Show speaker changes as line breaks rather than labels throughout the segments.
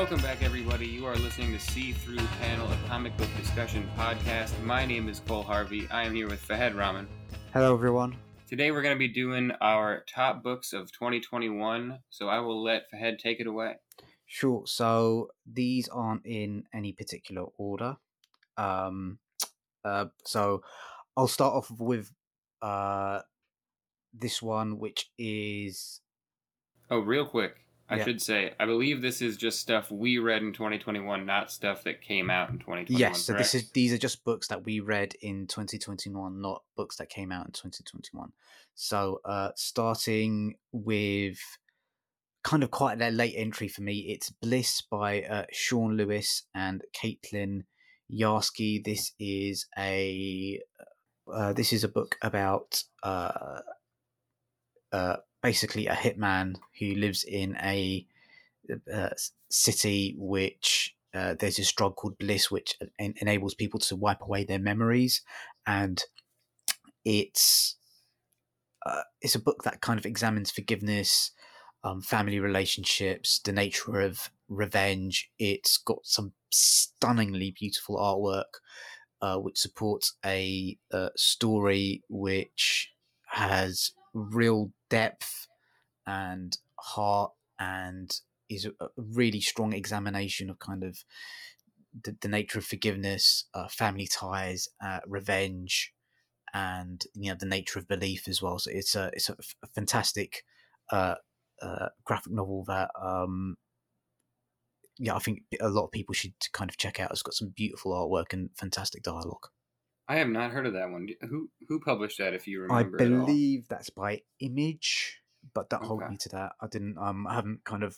Welcome back, everybody. You are listening to See Through Panel, a comic book discussion podcast. My name is Cole Harvey. I am here with Fahed Rahman.
Hello, everyone.
Today, we're going to be doing our top books of 2021. So I will let Fahed take it away.
Sure. So these aren't in any particular order. Um, uh, so I'll start off with uh, this one, which is.
Oh, real quick. I
Yeah.
should say, I believe this is just stuff we read in 2021, not stuff that came out in 2021.
Yes, so this is these are just books that we read in 2021, not books that came out in 2021. So, uh, starting with kind of quite a late entry for me, it's Bliss by uh, Sean Lewis and Caitlin Yarsky. This is a uh, this is a book about uh, uh, basically a hitman who lives in a uh, city which uh, there's this drug called bliss which en- enables people to wipe away their memories. And it's uh, it's a book that kind of examines forgiveness um, family relationships the nature of revenge. It's got some stunningly beautiful artwork uh, which supports a uh, story which has real depth and heart and is a, really strong examination of kind of the, the nature of forgiveness, uh, family ties, uh, revenge, and you know the nature of belief as well. So it's a it's a, f- a fantastic uh, uh, graphic novel that um, yeah I think a lot of people should kind of check out. It's got some beautiful artwork and fantastic dialogue.
I have not heard of that one. Who who published that, if you
I
remember all?
believe that's by Image, but don't hold
Okay.
me to that. I didn't. Um, I haven't kind of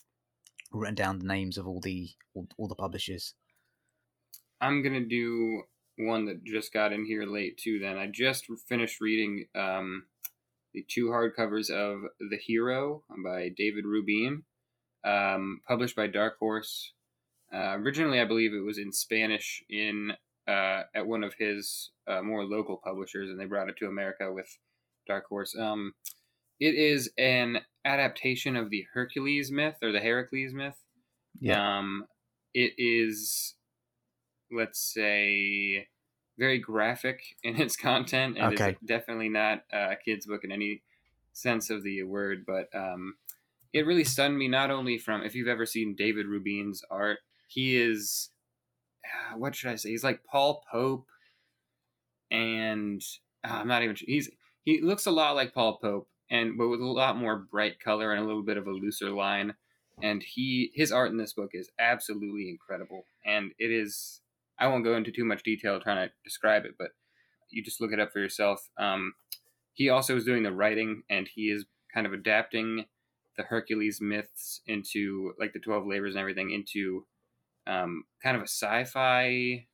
written down the names of all the all, all the publishers.
I'm gonna do one that just got in here late too. Then I just finished reading um, the two hardcovers of The Hero by David Rubin, um, published by Dark Horse. Uh, originally, I believe it was in Spanish in uh, at one of his uh, more local publishers, and they brought it to America with Dark Horse. Um, it is an adaptation of the Hercules myth or the Heracles myth. Um, it is, let's say, very graphic in its content, and
Okay.
it's definitely not a kid's book in any sense of the word. But um, it really stunned me not only from if you've ever seen David Rubin's art, he is what should I say? He's like Paul Pope, and uh, I'm not even. sure. He's he looks a lot like Paul Pope, and but with a lot more bright color and a little bit of a looser line. And he his art in this book is absolutely incredible, and it is. I won't go into too much detail trying to describe it, but you just look it up for yourself. Um, he also is doing the writing, and he is kind of adapting the Hercules myths into like the Twelve Labors and everything into um, kind of a sci-fi,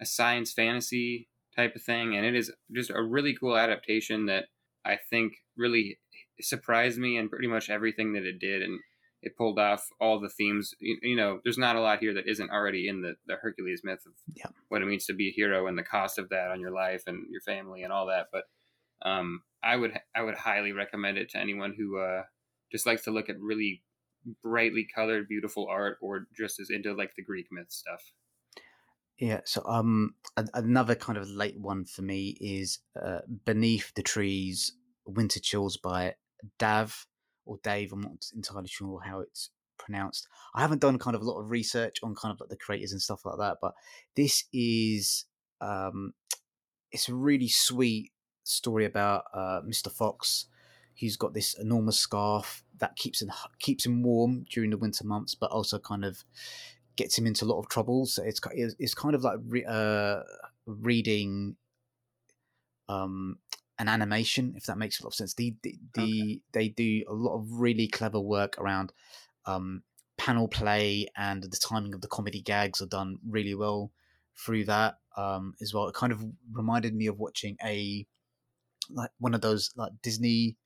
a science fantasy type of thing, and it is just a really cool adaptation that I think really surprised me and pretty much everything that it did, and it pulled off all the themes. You, you know, there's not a lot here that isn't already in the the Hercules myth of
Yeah.
what it means to be a hero and the cost of that on your life and your family and all that. But um, I would I would highly recommend it to anyone who uh, just likes to look at really brightly colored, beautiful art, or just is into like the Greek myth stuff.
Yeah. So um, another kind of late one for me is uh, Beneath the Trees, Winter Chills by Dav or Dave. I'm not entirely sure how it's pronounced. I haven't done kind of a lot of research on kind of like the creators and stuff like that, but this is um, it's a really sweet story about uh, Mr. Fox. He's got this enormous scarf that keeps him keeps him warm during the winter months, but also kind of gets him into a lot of trouble. So it's it's, kind of like re- uh, reading um, an animation, if that makes a lot of sense. The, the, the they do a lot of really clever work around um, panel play and the timing of the comedy gags are done really well through that um, as well. It kind of reminded me of watching a like one of those like Disney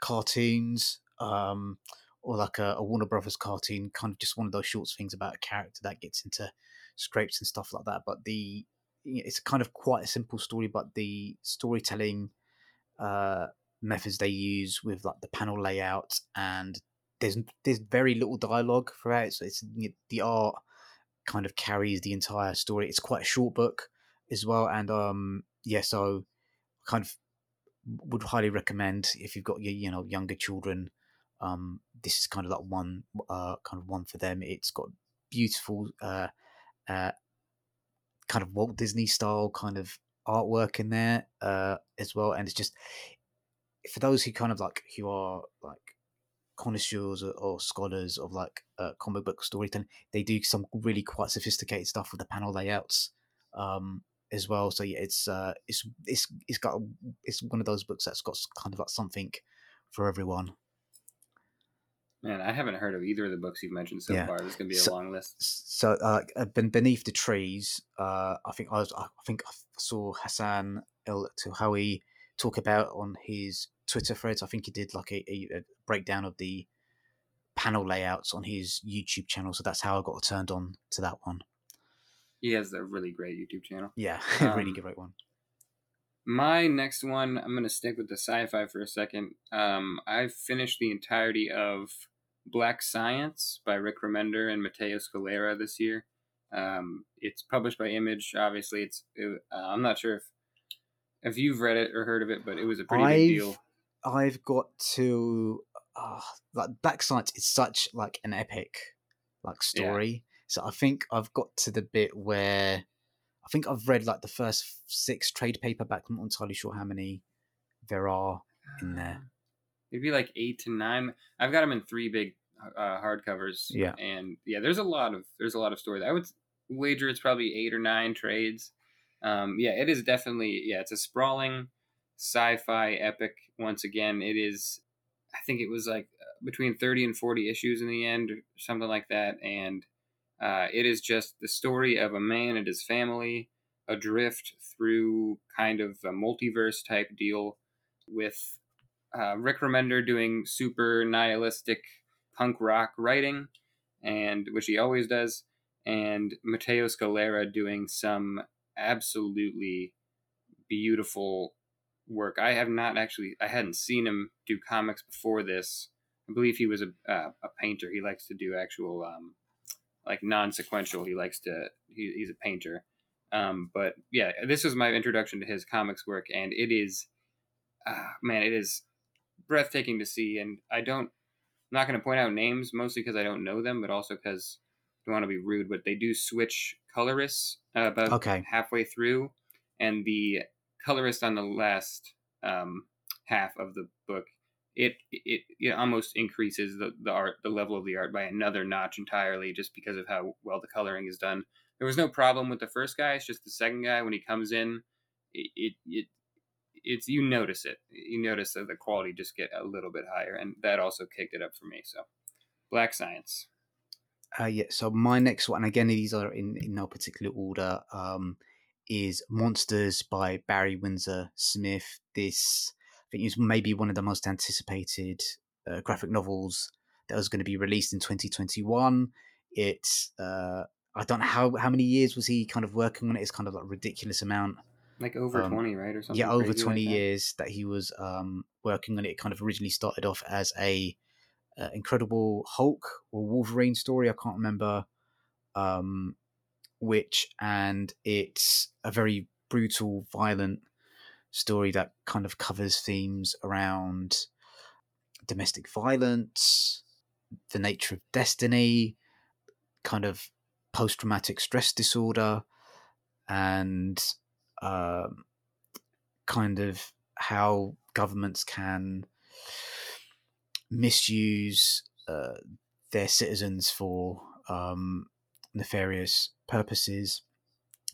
cartoons um, or like a, a Warner Brothers cartoon, kind of just one of those short things about a character that gets into scrapes and stuff like that. But the it's kind of quite a simple story, but the storytelling uh, methods they use with like the panel layout and there's there's very little dialogue throughout, so it's the art kind of carries the entire story. It's quite a short book as well, and um, yeah, so kind of would highly recommend if you've got your you know younger children. Um, this is kind of like one uh, kind of one for them. It's got beautiful uh, uh, kind of Walt Disney style kind of artwork in there uh, as well, and it's just for those who kind of like who are like connoisseurs or, or scholars of like uh, comic book storytelling, they do some really quite sophisticated stuff with the panel layouts um, as well. So yeah, it's uh, it's it's it's got it's one of those books that's got kind of like something for everyone.
Man, I haven't heard of either of the books you've mentioned so yeah. far. This is gonna be a so, long list.
So, uh, beneath the trees, uh, I think I was, I think I saw Hassan El Tawhawi talk about on his Twitter threads. I think he did like a, a, breakdown of the panel layouts on his YouTube channel. So that's how I got turned on to that one.
He has a really great YouTube channel.
Yeah, um, really great one.
My next one, I'm going to stick with the sci fi for a second. Um, I've finished the entirety of Black Science by Rick Remender and Matteo Scalera this year. Um, it's published by Image. Obviously, it's. It, uh, I'm not sure if if you've read it or heard of it, but it was a pretty I've, big deal.
I've got to uh, like Black Science is such like an epic like story. Yeah. So I think I've got to the bit where I think I've read like the first six trade paperback. I'm not entirely sure how many there are in there.
Maybe like eight to nine. I've got them in three big uh, hardcovers.
Yeah,
and yeah, there's a lot of there's a lot of stories. I would wager it's probably eight or nine trades. Um, yeah, it is definitely yeah, it's a sprawling sci-fi epic. Once again, it is. I think it was like between thirty and forty issues in the end, or something like that, and uh, it is just the story of a man and his family adrift through kind of a multiverse type deal with uh, Rick Remender doing super nihilistic punk rock writing, and which he always does, and Matteo Scalera doing some absolutely beautiful work. I have not actually, I hadn't seen him do comics before this. I believe he was a, uh, a painter. He likes to do actual, um, like non sequential. He likes to, he, he's a painter. Um, but yeah, this was my introduction to his comics work, and it is, uh, man, it is breathtaking to see. And I don't, I'm not going to point out names, mostly because I don't know them, but also because I don't want to be rude. But they do switch colorists uh, about okay. halfway through, and the colorist on the last um, half of the book, it it, it almost increases the, the art, the level of the art by another notch entirely, just because of how well the coloring is done. There was no problem with the first guy; it's just the second guy when he comes in, it it, it it's you notice it. You notice that the quality just get a little bit higher, and that also kicked it up for me. So, Black Science.
Uh, yeah. So my next one, again, these are in, in no particular order. Um, is Monsters by Barry Windsor Smith. This I think is maybe one of the most anticipated uh, graphic novels that was going to be released in 2021. It's uh, I don't know how how many years was he kind of working on it. It's kind of like ridiculous amount.
Like over um, 20, right? Or something.
Yeah, over 20 like years that. that he was um, working on it. It kind of originally started off as a uh, Incredible Hulk or Wolverine story. I can't remember um, which, and it's a very brutal, violent story that kind of covers themes around domestic violence, the nature of destiny, kind of post traumatic stress disorder, and um, kind of how governments can misuse uh, their citizens for um, nefarious purposes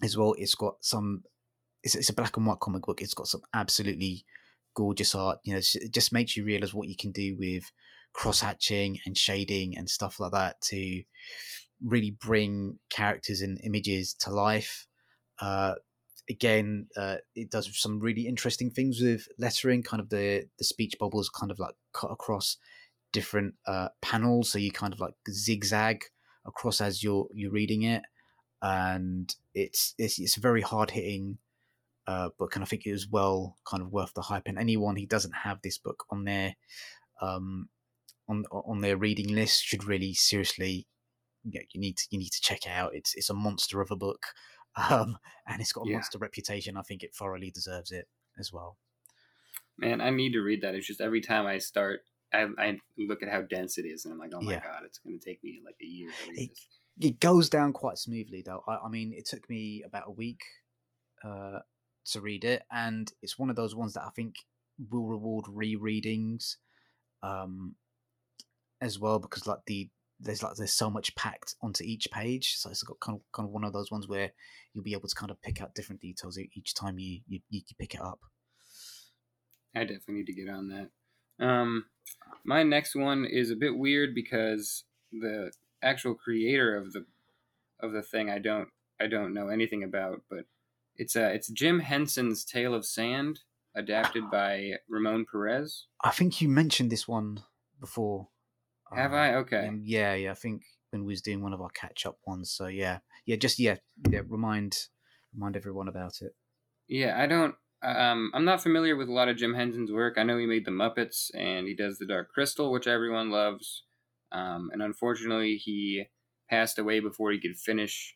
as well. It's got some. It's, it's a black and white comic book. It's got some absolutely gorgeous art. You know, it just makes you realize what you can do with cross hatching and shading and stuff like that to really bring characters and images to life. Uh, again, uh, it does some really interesting things with lettering. Kind of the the speech bubbles kind of like cut across different uh, panels, so you kind of like zigzag across as you're you're reading it, and it's it's it's a very hard hitting uh, book, and I think it was well kind of worth the hype. And anyone who doesn't have this book on their um, on on their reading list should really seriously you, know, you need to you need to check it out. It's it's a monster of a book, um, and it's got a
Yeah.
monster reputation. I think it thoroughly deserves it as well.
Man, I need to read that. It's just every time I start, I, I look at how dense it is, and I'm like, oh my
Yeah.
god, it's going to take me like a year to read
It-. It goes down quite smoothly though. I, I mean, it took me about a week uh, to read it, and it's one of those ones that I think will reward rereadings um, as well because like the there's like there's so much packed onto each page, so it's got kind of kind of one of those ones where you'll be able to kind of pick out different details each time you you, you pick it up.
I definitely need to get on that. Um, my next one is a bit weird because the actual creator of the of the thing I don't I don't know anything about, but it's uh it's Jim Henson's Tale of Sand, adapted by Ramon Perez.
I think you mentioned this one before.
Have
um,
I? Okay.
Um, yeah, yeah. I think when we was doing one of our catch up ones. So yeah, yeah. Just yeah, yeah. Remind remind everyone about it.
Yeah, I don't. Um, I'm not familiar with a lot of Jim Henson's work. I know he made the Muppets and he does the Dark Crystal, which everyone loves. Um, and unfortunately, he passed away before he could finish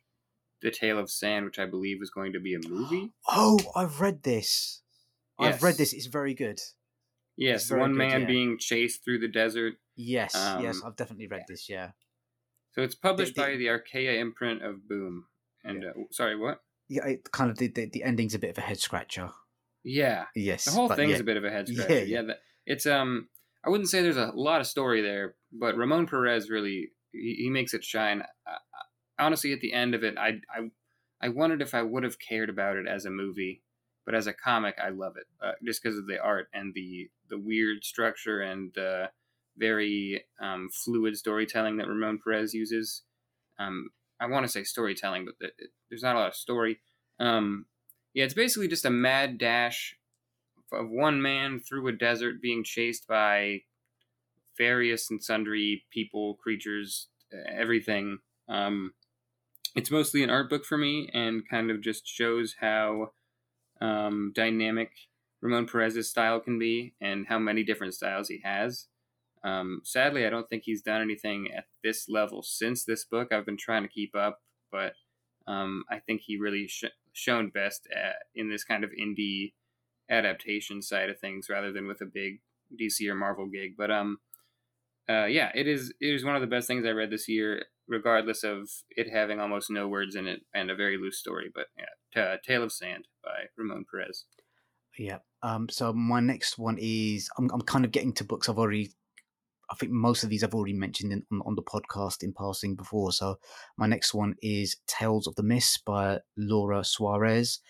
the Tale of Sand, which I believe was going to be a movie.
Oh, I've read this. I've read this. It's very good.
Yes,
very
one
good,
man
yeah.
being chased through the desert.
Yes, yes.
Um,
I've definitely read this. Yeah,
So it's published
the-
by the Archaia imprint of Boom. And uh, sorry, what?
yeah. It kind of the, the the ending's a bit of a head scratcher.
Yeah,
Yes,
the whole thing's
yeah.
a bit of a head
Yeah,
scratcher.
yeah.
Yeah, that, it's um. I wouldn't say there's a lot of story there, but Ramon Perez really he, he makes it shine. Uh, honestly, at the end of it, I I I wondered if I would have cared about it as a movie, but as a comic, I love it uh, just because of the art and the the weird structure and uh, very um, fluid storytelling that Ramon Perez uses. Um, I want to say storytelling, but there's not a lot of story. Um, yeah, it's basically just a mad dash of one man through a desert being chased by various and sundry people, creatures, everything. Um, it's mostly an art book for me and kind of just shows how um, dynamic Ramon Perez's style can be and how many different styles he has. Um, sadly, I don't think he's done anything at this level since this book. I've been trying to keep up, but um, I think he really sh- shown best at, in this kind of indie adaptation side of things rather than with a big DC or Marvel gig. But um, uh, yeah, it is it is one of the best things I read this year, regardless of it having almost no words in it and a very loose story. But yeah, T- Tale of Sand by Ramon Perez.
Yeah. Um. So my next one is I'm I'm kind of getting to books I've already. I think most of these I've already mentioned in, on, on the podcast in passing before. So my next one is Tales of the Mist by Laura Suarez.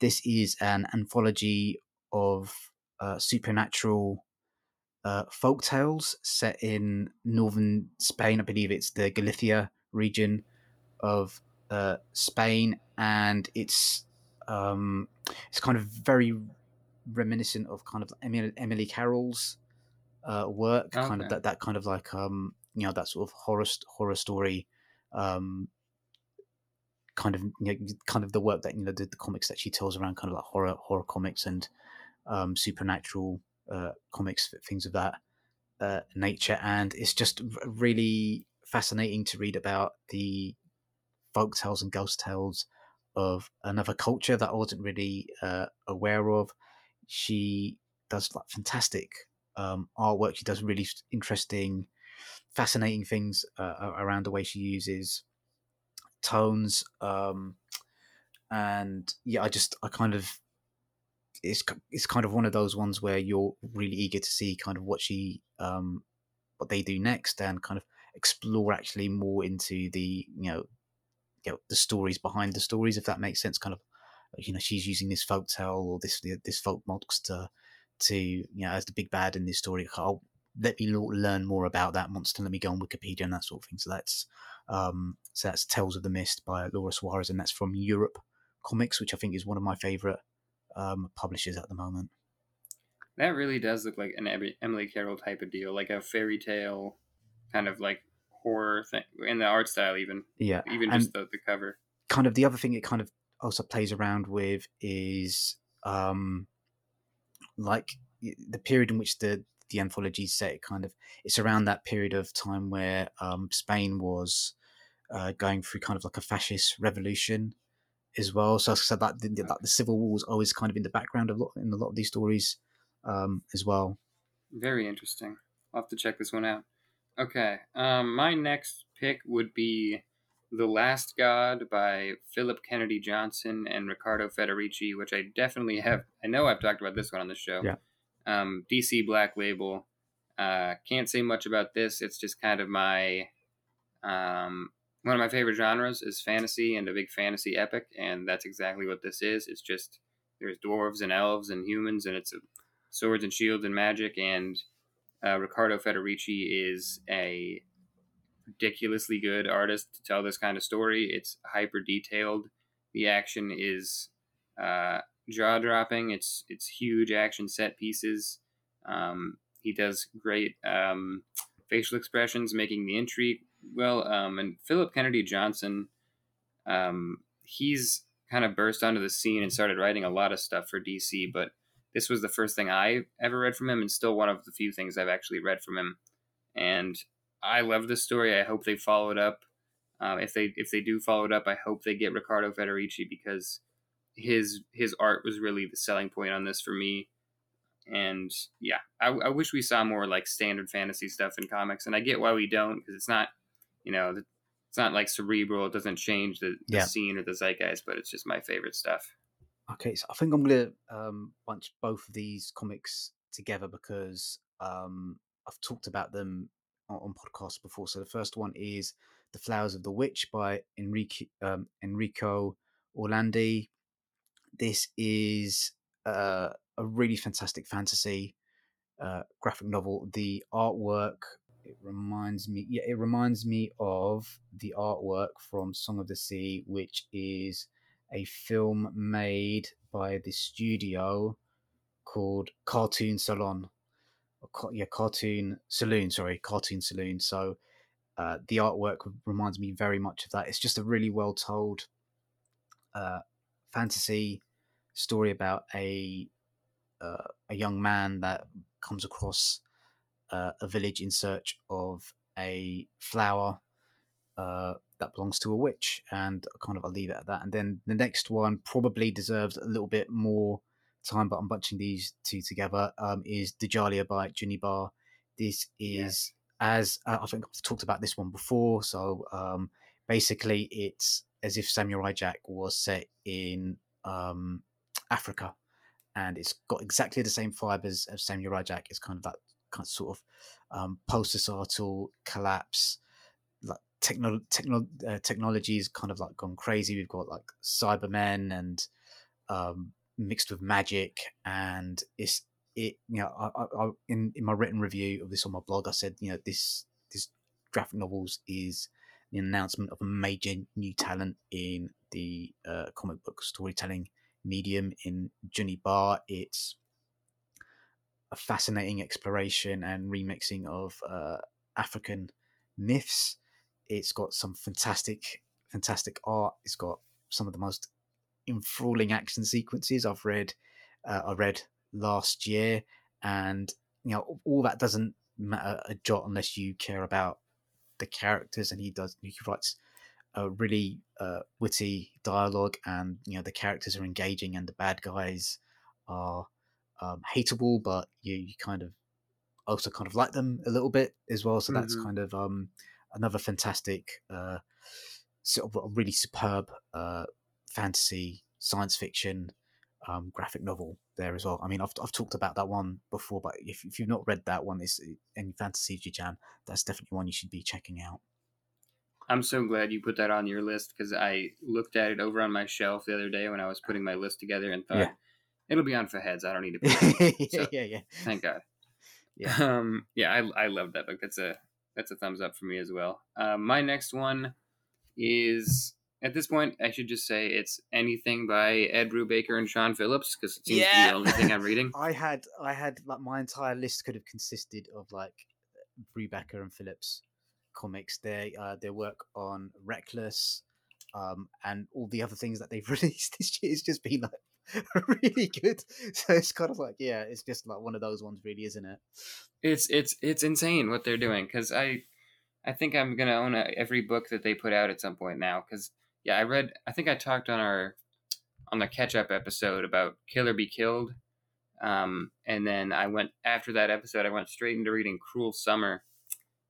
This is an anthology of uh, supernatural uh, folk tales set in northern Spain. I believe it's the Galicia region of uh, Spain, and it's um, it's kind of very reminiscent of kind of Emily, Emily Carroll's uh, work, kind of that that kind of like um, you know that sort of horror horror story. Um, kind of you know, kind of the work that you know the, the comics that she tells around kind of like horror horror comics and um, supernatural uh, comics things of that uh, nature and it's just really fascinating to read about the folk tales and ghost tales of another culture that I wasn't really uh, aware of. She does like fantastic um, artwork. She does really interesting, fascinating things uh, around the way she uses tones. Um, and yeah, I just I kind of it's it's kind of one of those ones where you're really eager to see kind of what she um, what they do next and kind of explore actually more into the you know you know, the stories behind the stories, if that makes sense. Kind of, you know, she's using this folk tale or this this folk monster to, you know, as the big bad in this story. Oh, let me learn more about that monster. Let me go on Wikipedia and that sort of thing. So that's um, so that's Tales of the Mist by Laura Suarez, and that's from Europe Comics, which I think is one of my favorite um, publishers at the moment.
That really does look like an Emily Carroll type of deal, like a fairy tale kind of like horror thing in the art style, even
Yeah,
even
and-
just the, the cover.
kind of the other thing it kind of also plays around with is um like the period in which the the anthology set kind of it's around that period of time where um, Spain was uh, going through kind of like a fascist revolution as well. So, so that the, that the civil war was always kind of in the background of lot in a lot of these stories um, as well.
Very interesting. I'll have to check this one out. Okay, um, my next pick would be The Last God by Philip Kennedy Johnson and Riccardo Federici, which I definitely have. I know I've talked about this one on the show.
Yeah.
Um, DC Black Label. Uh, can't say much about this. It's just kind of my um, one of my favorite genres is fantasy and a big fantasy epic, and that's exactly what this is. It's just there's dwarves and elves and humans, and it's a, swords and shields and magic. And uh, Riccardo Federici is a ridiculously good artist to tell this kind of story. It's hyper detailed. The action is uh, jaw dropping. It's it's huge action set pieces. Um, he does great um, facial expressions, making the intrigue well, um, and Philip Kennedy Johnson, um, he's kind of burst onto the scene and started writing a lot of stuff for DC, but this was the first thing I ever read from him, and still one of the few things I've actually read from him. And I love this story. I hope they follow it up. Uh, if they if they do follow it up, I hope they get Riccardo Federici because his his art was really the selling point on this for me. And yeah, I, I wish we saw more like standard fantasy stuff in comics, and I get why we don't because it's not you know, it's not like cerebral. It doesn't change the, the
Yeah.
scene or the zeitgeist, but it's just my favorite stuff.
Okay, so I think I'm gonna um, bunch both of these comics together because um, I've talked about them on, podcasts before. So the first one is "The Flowers of the Witch" by Enrique um, Enrico Orlandi. This is uh, a really fantastic fantasy uh, graphic novel. The artwork it reminds me, yeah, it reminds me of the artwork from Song of the Sea, which is a film made by the studio called Cartoon Salon. Yeah, Cartoon Saloon. Sorry, Cartoon Saloon. So uh, the artwork reminds me very much of that. It's just a really well told uh, fantasy story about a uh, a young man that comes across uh, a village in search of a flower uh, that belongs to a witch, and kind of I'll leave it at that. And then the next one probably deserves a little bit more time, but I'm bunching these two together. Um, is Djeliya by Juni Ba. This is
Yes.
as uh, I think I've talked about this one before. So um, basically, it's as if Samurai Jack was set in um, Africa, and it's got exactly the same fibers as, as Samurai Jack. It's kind of that kind of sort of um, post-societal collapse. Like techno, techno, uh, technology is kind of like gone crazy. We've got like Cybermen and um, mixed with magic, and it's it. You know, I, I, in in my written review of this on my blog, I said you know this this graphic novels is the announcement of a major new talent in the uh, comic book storytelling medium in Juni Ba. It's a fascinating exploration and remixing of uh, African myths. It's got some fantastic, fantastic art. It's got some of the most enthralling action sequences I've read. Uh, I read last year, and you know all that doesn't matter a jot unless you care about the characters. And he does. He writes a really uh, witty dialogue, and you know the characters are engaging, and the bad guys are um, hateable, but you, you kind of also kind of like them a little bit as well. So that's
Mhm.
kind of um, another fantastic, uh, sort of really superb uh, fantasy science fiction um, graphic novel there as well. I mean, I've, I've talked about that one before, but if, if you've not read that one, it's any fantasy jam, that's definitely one you should be checking out.
I'm so glad you put that on your list because I looked at it over on my shelf the other day when I was putting my list together and thought
Yeah.
it'll be on Fahed's. I don't need to. Put it on.
yeah,
So-
yeah, yeah.
Thank God.
Yeah.
Um, yeah, I, I love that book. That's a that's a thumbs up for me as well. Um, my next one is at this point I should just say it's anything by Ed Brubaker and Sean Phillips because it seems to be the only thing I'm reading.
I had I had like my entire list could have consisted of like Brubaker and Phillips comics. Their uh, their work on Reckless, um, and all the other things that they've released this year has just been like really good. So it's kind of like, yeah, it's just like one of those ones, really, isn't it?
It's it's it's insane what they're doing because I I think I'm gonna own a, every book that they put out at some point now because yeah, I read. I think I talked on our on the catch up episode about Kill or Be Killed, um, and then I went after that episode. I went straight into reading Cruel Summer,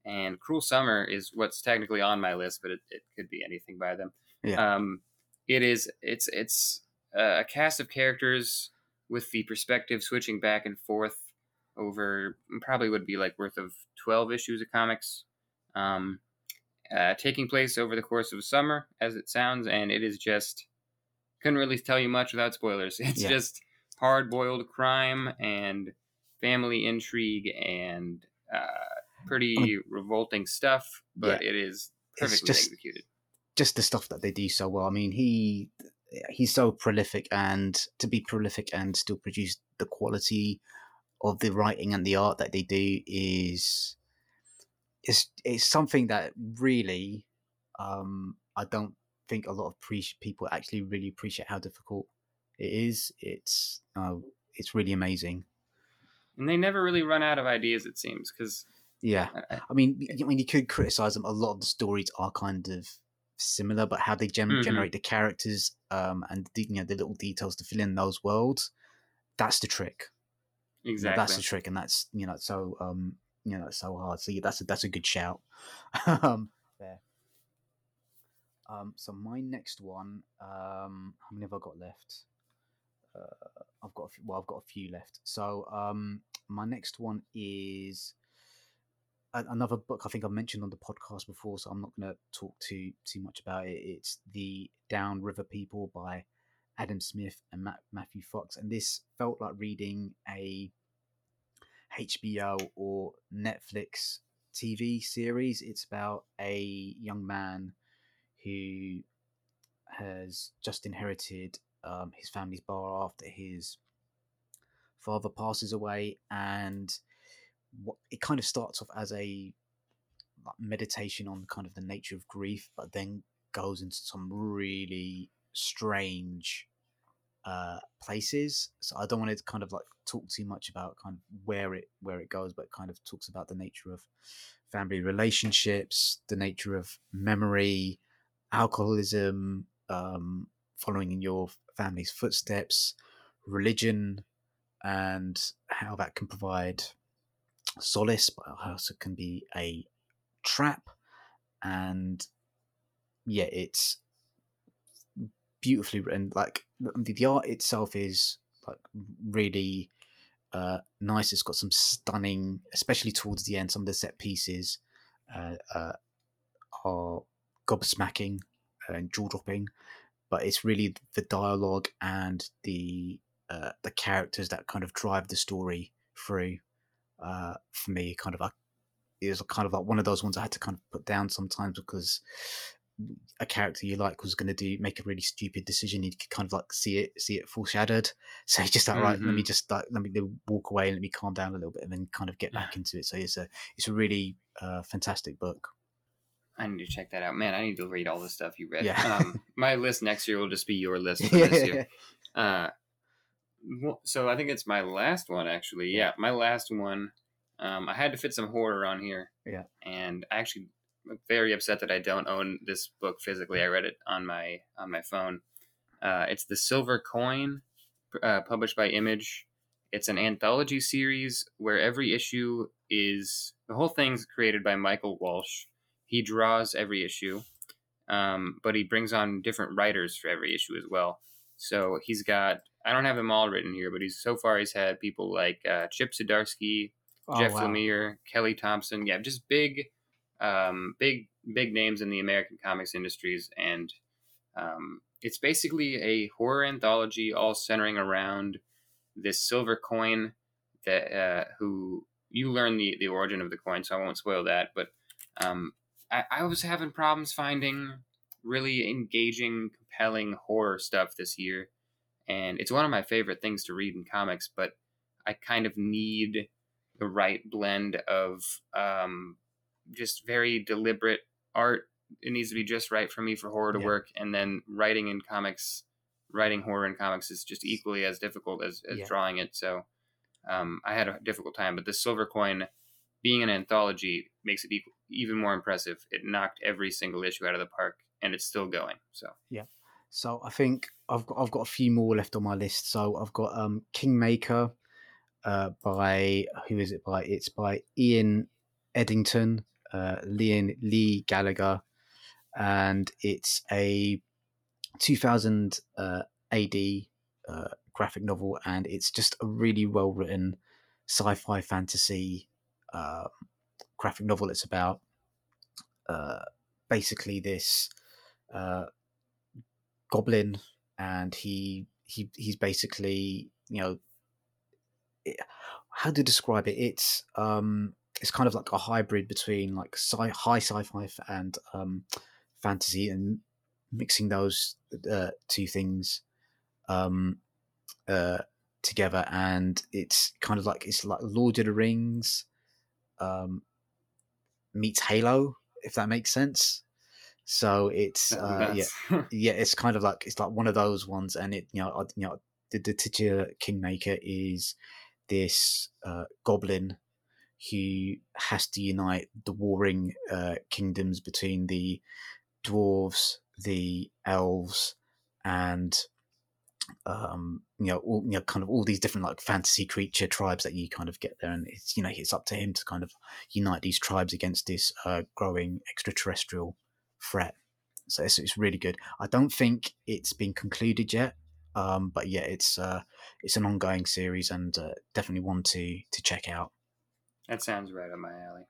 and Cruel Summer is what's technically on my list, but it, it could be anything by them.
Yeah.
Um, it is. It's it's a cast of characters with the perspective switching back and forth over probably would be like worth of 12 issues of comics um, uh, taking place over the course of a summer as it sounds and it is just couldn't really tell you much without spoilers it's
Yeah.
just hard-boiled crime and family intrigue and uh, pretty revolting stuff but it is perfectly
just-
executed
just the stuff that they do so well. I mean, he he's so prolific, and to be prolific and still produce the quality of the writing and the art that they do is is is something that really um, I don't think a lot of pre- people actually really appreciate how difficult it is. It's uh, it's really amazing.
and they never really run out of ideas it seems because
Yeah, I mean, y- I mean, you could criticize them. A lot of the stories are kind of similar, but how they
Mhm.
generate the characters um, and the, you know the little details to fill in those worlds, that's the trick. You know,
exactly
that's the trick, and that's you know so um you know it's so hard. So yeah, that's a, that's a good shout. um, there. Um, so my next one, um, how many have I got left? Uh, I've got a few, well, I've got a few left. So um, my next one is a- another book I think I mentioned on the podcast before, so I'm not going to talk too too much about it. It's the Down River People by Adam Smith and Matt, Matthew Fox, and this felt like reading a HBO or Netflix TV series. It's about a young man who has just inherited um, his family's bar after his father passes away, and what it kind of starts off as a meditation on kind of the nature of grief, but then goes into some really strange uh, places. So I don't want to kind of like talk too much about kind of where it where it goes, but kind of talks about the nature of family relationships, the nature of memory, alcoholism, um, following in your family's footsteps, religion, and how that can provide solace, but also can be a trap. And yeah, it's beautifully written. Like the, the art itself is like really uh, nice. It's got some stunning, especially towards the end. Some of the set pieces uh, uh, are gobsmacking and jaw dropping, but it's really the dialogue and the uh, the characters that kind of drive the story through. Uh, for me, kind of like it was kind of like one of those ones I had to kind of put down sometimes because a character you like was going to do make a really stupid decision. You could kind of like see it, see it foreshadowed. So you just like, right, let me
Mhm.
just like let me walk away and let me calm down a little bit, and then kind of get back into it. So it's a it's a really uh, fantastic book.
I need to check that out. Man, I need to read all the stuff you read.
Yeah.
Um, my list next year will just be your list for this year. Uh, so I think it's my last one, actually. Yeah, my last one. Um, I had to fit some horror on here.
Yeah.
And I actually very upset that I don't own this book physically. I read it on my on my phone. Uh, it's the Silver Coin, uh, published by Image. It's an anthology series where every issue is the whole thing's created by Michael Walsh. He draws every issue, um, but he brings on different writers for every issue as well. So he's got I don't have them all written here, but he's so far he's had people like uh, Chip Zdarsky,
Oh,
Jeff
wow.
Lemire, Kelly Thompson. Yeah, just big, um, big, big names in the American comics industries, and um, it's basically a horror anthology, all centering around this silver coin that uh, who you learn the the origin of the coin, so I won't spoil that. But um, I, I was having problems finding really engaging, compelling horror stuff this year, and it's one of my favorite things to read in comics. But I kind of need the right blend of um, just very deliberate art. It needs to be just right for me for horror to
Yeah.
work, and then writing in comics writing horror in comics is just equally as difficult as, as
Yeah.
drawing it. So um, I had a difficult time. But the Silver Coin, being an anthology, makes it e- even more impressive. It knocked every single issue out of the park, and it's still going. So yeah.
So I think I've got I've got a few more left on my list. So I've got um Kingmaker, uh, by who is it by? It's by Ian Edginton, uh, Leon Leigh Gallagher, and it's a 2000 uh, AD uh, graphic novel, and it's just a really well written sci-fi fantasy uh, graphic novel. It's about uh, basically this uh, goblin, and he he he's basically you know how to describe it? It's um it's kind of like a hybrid between like sci- high sci-fi and um fantasy and mixing those uh, two things um uh together. And it's kind of like it's like Lord of the Rings um meets Halo if that makes sense. So it's uh, yeah yeah, it's kind of like it's like one of those ones, and it you know I- you know the, the titular kingmaker is this uh, goblin who has to unite the warring uh, kingdoms between the dwarves, the elves, and um, you know all you know kind of all these different like fantasy creature tribes that you kind of get there, and it's you know it's up to him to kind of unite these tribes against this uh, growing extraterrestrial threat. So it's, it's really good. I don't think it's been concluded yet, um, but yeah, it's uh, it's an ongoing series and uh, definitely one to to check out.
That sounds right up my alley.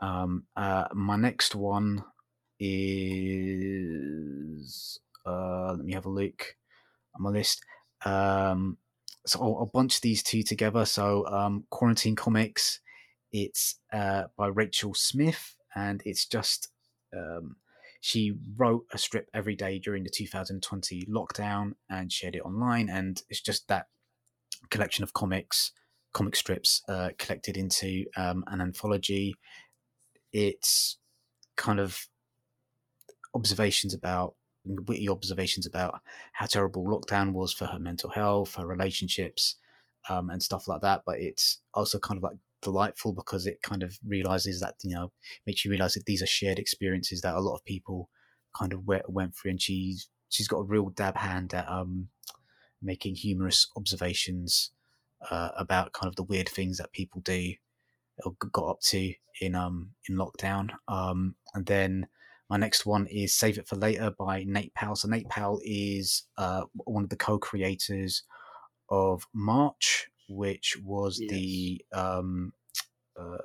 Um, uh, my next one is uh, let me have a look on my list. Um, so I'll, I'll bunch these two together. So um, Quarantine Comics, it's uh, by Rachel Smith, and it's just um, she wrote a strip every day during the 2020 lockdown and shared it online, and it's just that collection of comics, comic strips uh, collected into um, an anthology. It's kind of observations about witty observations about how terrible lockdown was for her mental health, her relationships, um, and stuff like that. But it's also kind of like delightful because it kind of realizes that you know makes you realize that these are shared experiences that a lot of people kind of went, went through, and she's she's got a real dab hand at um, making humorous observations uh, about kind of the weird things that people do or got up to in um in lockdown. Um, and then my next one is Save It for Later by Nate Powell. So Nate Powell is uh, one of the co-creators of March, which was the um, uh,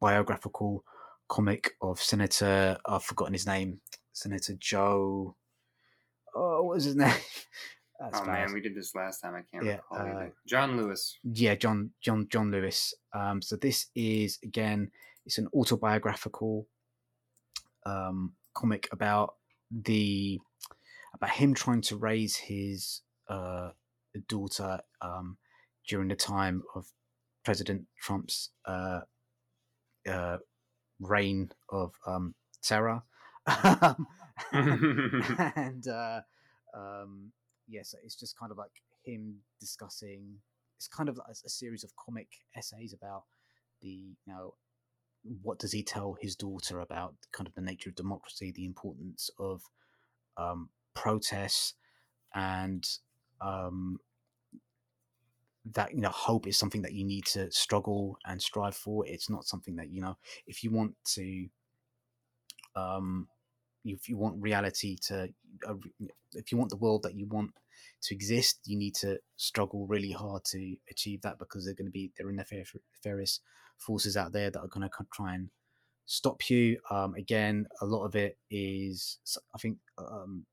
biographical comic of Senator. I've forgotten his name. Senator Joe. Oh, what was his name?
Oh
bad
man, we did this last time. I can't
Yeah,
recall
uh.
John Lewis.
yeah john john john lewis um so this is again it's an autobiographical um comic about the about him trying to raise his uh daughter um during the time of president trump's uh uh reign of um terror and uh um yes it's just kind of like him discussing it's kind of like a series of comic essays about the you know what does he tell his daughter about kind of the nature of democracy the importance of um protests and um that you know hope is something that you need to struggle and strive for. It's not something that you know if you want to um if you want reality to uh, if you want the world that you want to exist you need to struggle really hard to achieve that because they're going to be there are nefar- nefarious forces out there that are going to try and stop you. Um again a lot of it is, I think um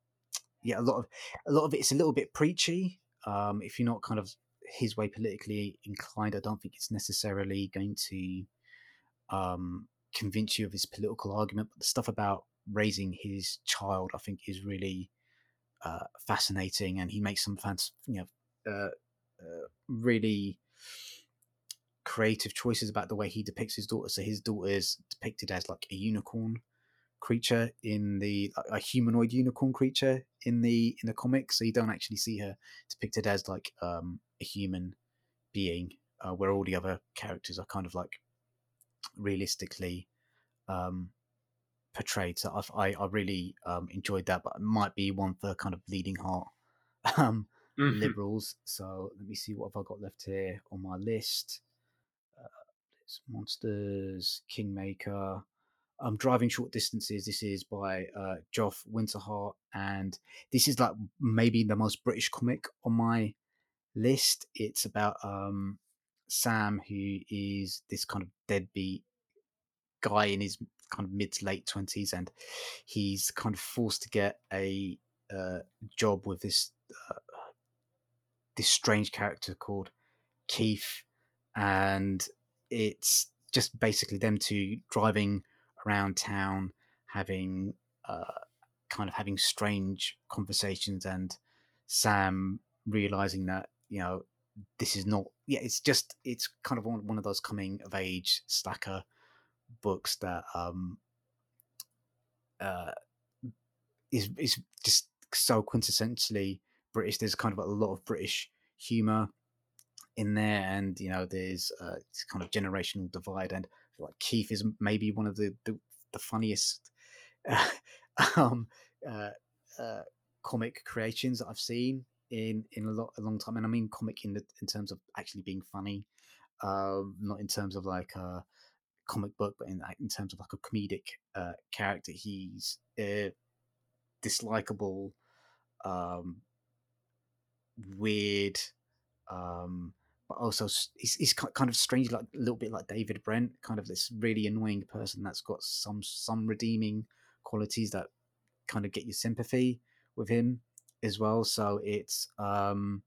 yeah a lot of a lot of it's a little bit preachy. Um if you're not kind of his way politically inclined i don't think it's necessarily going to um convince you of his political argument but the stuff about raising his child i think is really uh, fascinating and he makes some fans you know uh, uh, really creative choices about the way he depicts his daughter. So his daughter is depicted as like a unicorn creature in the a humanoid unicorn creature in the in the comic, so you don't actually see her depicted as like um, a human being, uh, where all the other characters are kind of like realistically um, portrayed. So I've, i I really um, enjoyed that, but it might be one for kind of bleeding heart um,
Mhm.
liberals. So let me see what have I got left here on my list. Uh, there's Monsters, Kingmaker. I'm driving short distances. This is by uh, Joff Winterhart, and this is like maybe the most British comic on my list. It's about um, Sam, who is this kind of deadbeat guy in his kind of mid to late twenties, and he's kind of forced to get a uh, job with this uh, this strange character called Keith, and it's just basically them two driving around town, having uh, kind of having strange conversations, and Sam realizing that you know this is not yeah it's just it's kind of one, one of those coming of age slacker books that um uh is is just so quintessentially British. There's kind of a lot of British humor in there, and you know, there's uh, kind of generational divide. And like Keith is maybe one of the the, the funniest uh, um, uh, uh, comic creations that I've seen in in a lot a long time. And I mean comic in the in terms of actually being funny, um, not in terms of like a comic book, but in in terms of like a comedic uh, character. He's uh, dislikable, um, weird, um, but also he's, he's kind of strange, like a little bit like David Brent, kind of this really annoying person that's got some some redeeming qualities that kind of get your sympathy with him as well. So it's um,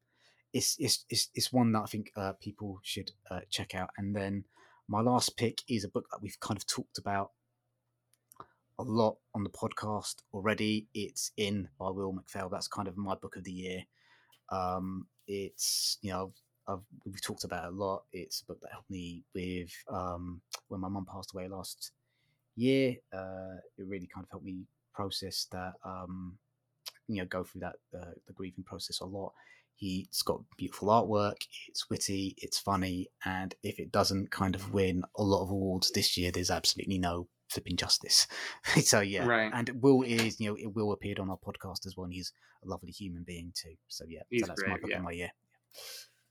it's it's it's, it's one that I think uh, people should uh, check out. And then my last pick is a book that we've kind of talked about a lot on the podcast already. It's in by Will McPhail. That's kind of my book of the year. Um, it's you know I've, we've talked about a lot. It's a book that helped me with um, when my mum passed away last year. Uh, it really kind of helped me process that. Um, you know, go through that uh, the grieving process a lot. He's got beautiful artwork. It's witty. It's funny. And if it doesn't kind of win a lot of awards this year, there's absolutely no flipping justice. so yeah,
Right.
and Will is you know it will appeared on our podcast as well. And he's a lovely human being too. So yeah,
He's
so that's my
great,
book
yeah.
my year.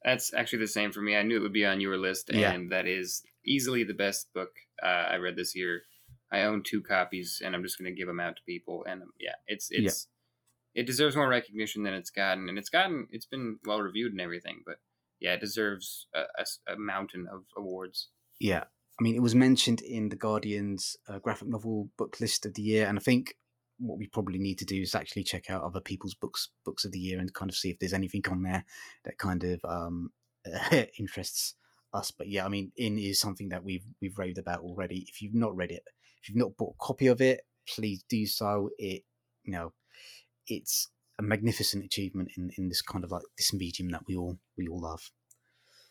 That's actually the same for me. I knew it would be on your list, and
Yeah.
that is easily the best book uh, I read this year. I own two copies, and I'm just going to give them out to people. And um, yeah, it's
Yeah.
it's it deserves more recognition than it's gotten, and it's gotten it's been well reviewed and everything. But yeah, it deserves a mountain of awards.
Yeah, I mean, it was mentioned in the Guardian's uh, graphic novel book list of the year, and I think what we probably need to do is actually check out other people's books books of the year and kind of see if there's anything on there that kind of um, interests us. But yeah, I mean, in is something that we've we've raved about already. If you've not read it, if you've not bought a copy of it, please do so. It you know, it's a magnificent achievement in in this kind of like this medium that we all we all love.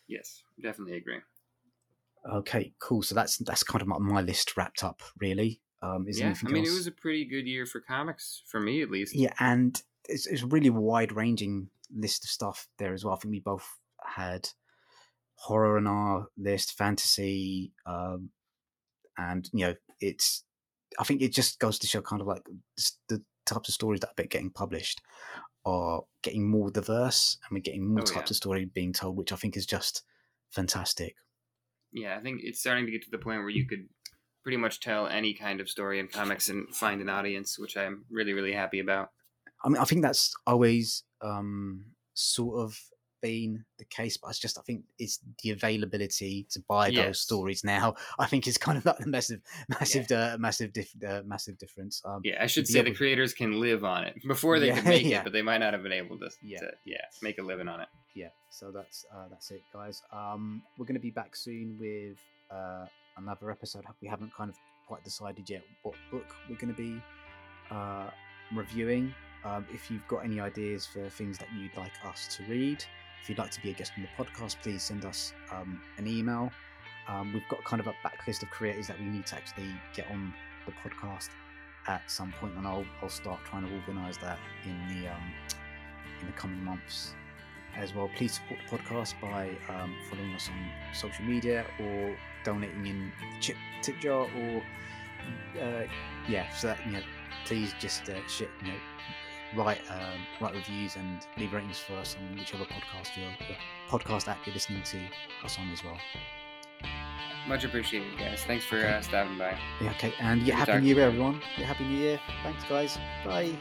Yes, definitely agree.
Okay, cool. So that's that's kind of my, my list wrapped up, really. Um, is
yeah,
anything
I mean,
else?
it was a pretty good year for comics for me, at least.
Yeah, and it's, it's a really wide ranging list of stuff there as well. I think we both had horror on our list, fantasy, um, and you know, it's. I think it just goes to show kind of like the types of stories that are getting published are getting more diverse, and we're getting more
Oh,
types
yeah.
of story being told, which I think is just fantastic.
yeah, I think it's starting to get to the point where you could pretty much tell any kind of story in comics and find an audience, which I'm really, really happy about.
I mean, I think that's always um, sort of been the case, but it's just I think it's the availability to buy those
Yes.
stories now. I think is kind of like a massive, massive, uh, massive, dif- uh, massive difference. Um,
Yeah, I should say
able
the creators can live on it before they
Yeah,
could make
yeah.
it, but they might not have been able to,
Yeah.
to yeah, make a living on it.
yeah. So that's uh, that's it, guys. Um, we're going to be back soon with uh, another episode. We haven't kind of quite decided yet what book we're going to be uh, reviewing. Um, if you've got any ideas for things that you'd like us to read, if you'd like to be a guest on the podcast, please send us um, an email. Um, we've got kind of a backlist of creators that we need to actually get on the podcast at some point, and I'll I'll start trying to organise that in the um, in the coming months as well. Please support the podcast by um, following us on social media or donating in the chip tip jar or uh, yeah. So that you know, please just uh, you know, write um, write reviews and leave ratings for us on whichever podcast you're, podcast app you're listening to us on as well.
Much appreciated, guys. Thanks for uh, stopping by.
Yeah, okay, and yeah, happy New Year, everyone. Yeah, happy New Year. Thanks, guys. Bye.